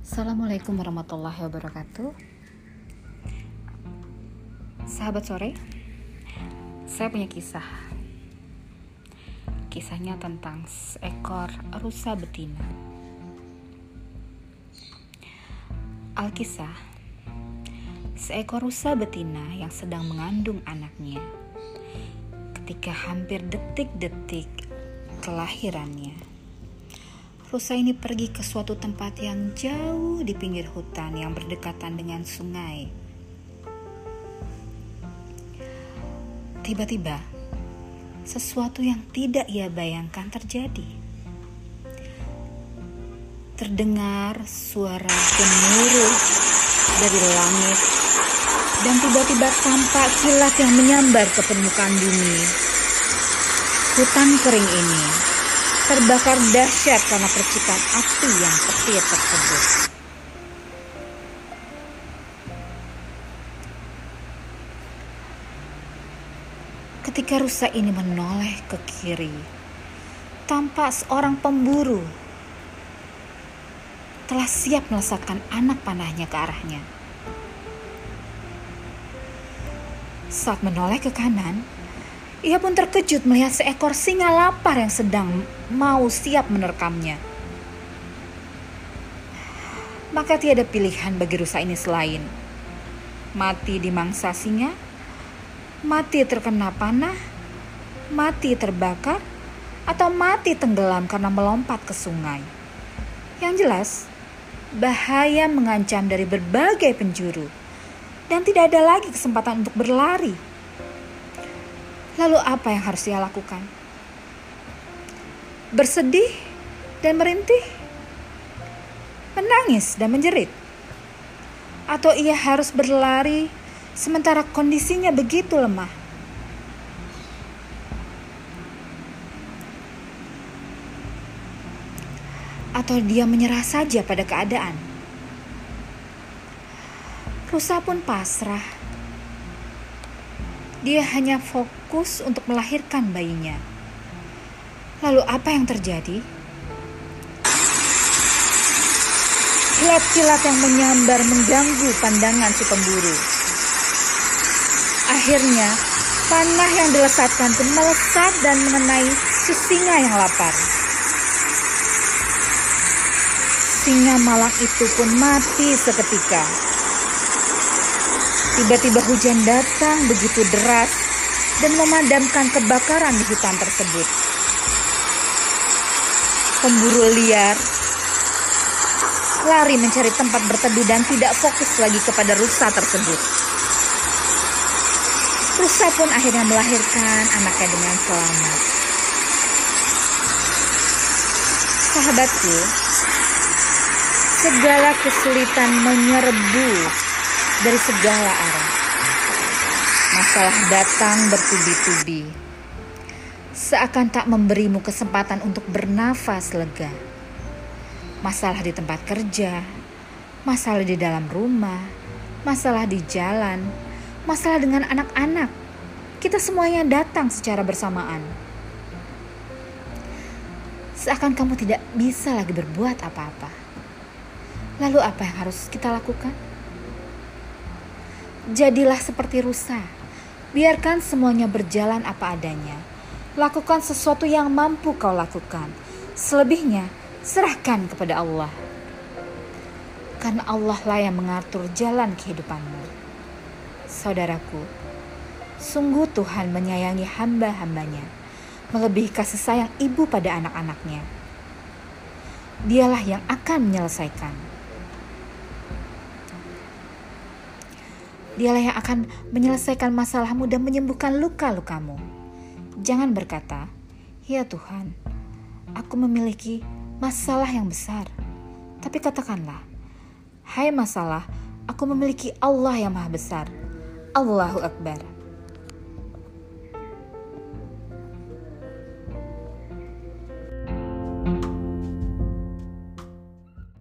Assalamualaikum warahmatullahi wabarakatuh. Sahabat sore, saya punya kisah. Kisahnya tentang seekor rusa betina. Alkisah, seekor rusa betina yang sedang mengandung anaknya. Ketika hampir detik-detik kelahirannya Rusa ini pergi ke suatu tempat yang jauh di pinggir hutan yang berdekatan dengan sungai. Tiba-tiba, sesuatu yang tidak ia bayangkan terjadi. Terdengar suara gemuruh dari langit dan tiba-tiba tampak kilat yang menyambar ke permukaan bumi. Hutan kering ini terbakar dahsyat karena percikan api yang petir tersebut. Ketika rusa ini menoleh ke kiri, tampak seorang pemburu telah siap melesatkan anak panahnya ke arahnya. Saat menoleh ke kanan, ia pun terkejut melihat seekor singa lapar yang sedang mau siap menerkamnya. Maka tiada pilihan bagi rusa ini selain mati di mangsa singa, mati terkena panah, mati terbakar, atau mati tenggelam karena melompat ke sungai. Yang jelas, bahaya mengancam dari berbagai penjuru dan tidak ada lagi kesempatan untuk berlari Lalu apa yang harus ia lakukan? Bersedih dan merintih? Menangis dan menjerit? Atau ia harus berlari sementara kondisinya begitu lemah? Atau dia menyerah saja pada keadaan? Rusa pun pasrah dia hanya fokus untuk melahirkan bayinya. Lalu apa yang terjadi? Kilat-kilat yang menyambar mengganggu pandangan si pemburu. Akhirnya, panah yang dilesatkan pun melesat dan mengenai si singa yang lapar. Singa malang itu pun mati seketika. Tiba-tiba hujan datang begitu deras dan memadamkan kebakaran di hutan tersebut. Pemburu liar lari mencari tempat berteduh dan tidak fokus lagi kepada rusa tersebut. Rusa pun akhirnya melahirkan anaknya dengan selamat. Sahabatku, segala kesulitan menyerbu dari segala arah. Masalah datang bertubi-tubi. Seakan tak memberimu kesempatan untuk bernafas lega. Masalah di tempat kerja, masalah di dalam rumah, masalah di jalan, masalah dengan anak-anak. Kita semuanya datang secara bersamaan. Seakan kamu tidak bisa lagi berbuat apa-apa. Lalu apa yang harus kita lakukan? Jadilah seperti rusa. Biarkan semuanya berjalan apa adanya. Lakukan sesuatu yang mampu kau lakukan. Selebihnya, serahkan kepada Allah. Karena Allah lah yang mengatur jalan kehidupanmu. Saudaraku, sungguh Tuhan menyayangi hamba-hambanya, melebihi kasih sayang ibu pada anak-anaknya. Dialah yang akan menyelesaikan. Dialah yang akan menyelesaikan masalahmu dan menyembuhkan luka-lukamu. Jangan berkata, "Ya Tuhan, aku memiliki masalah yang besar." Tapi katakanlah, "Hai masalah, aku memiliki Allah yang Maha Besar." Allahu Akbar.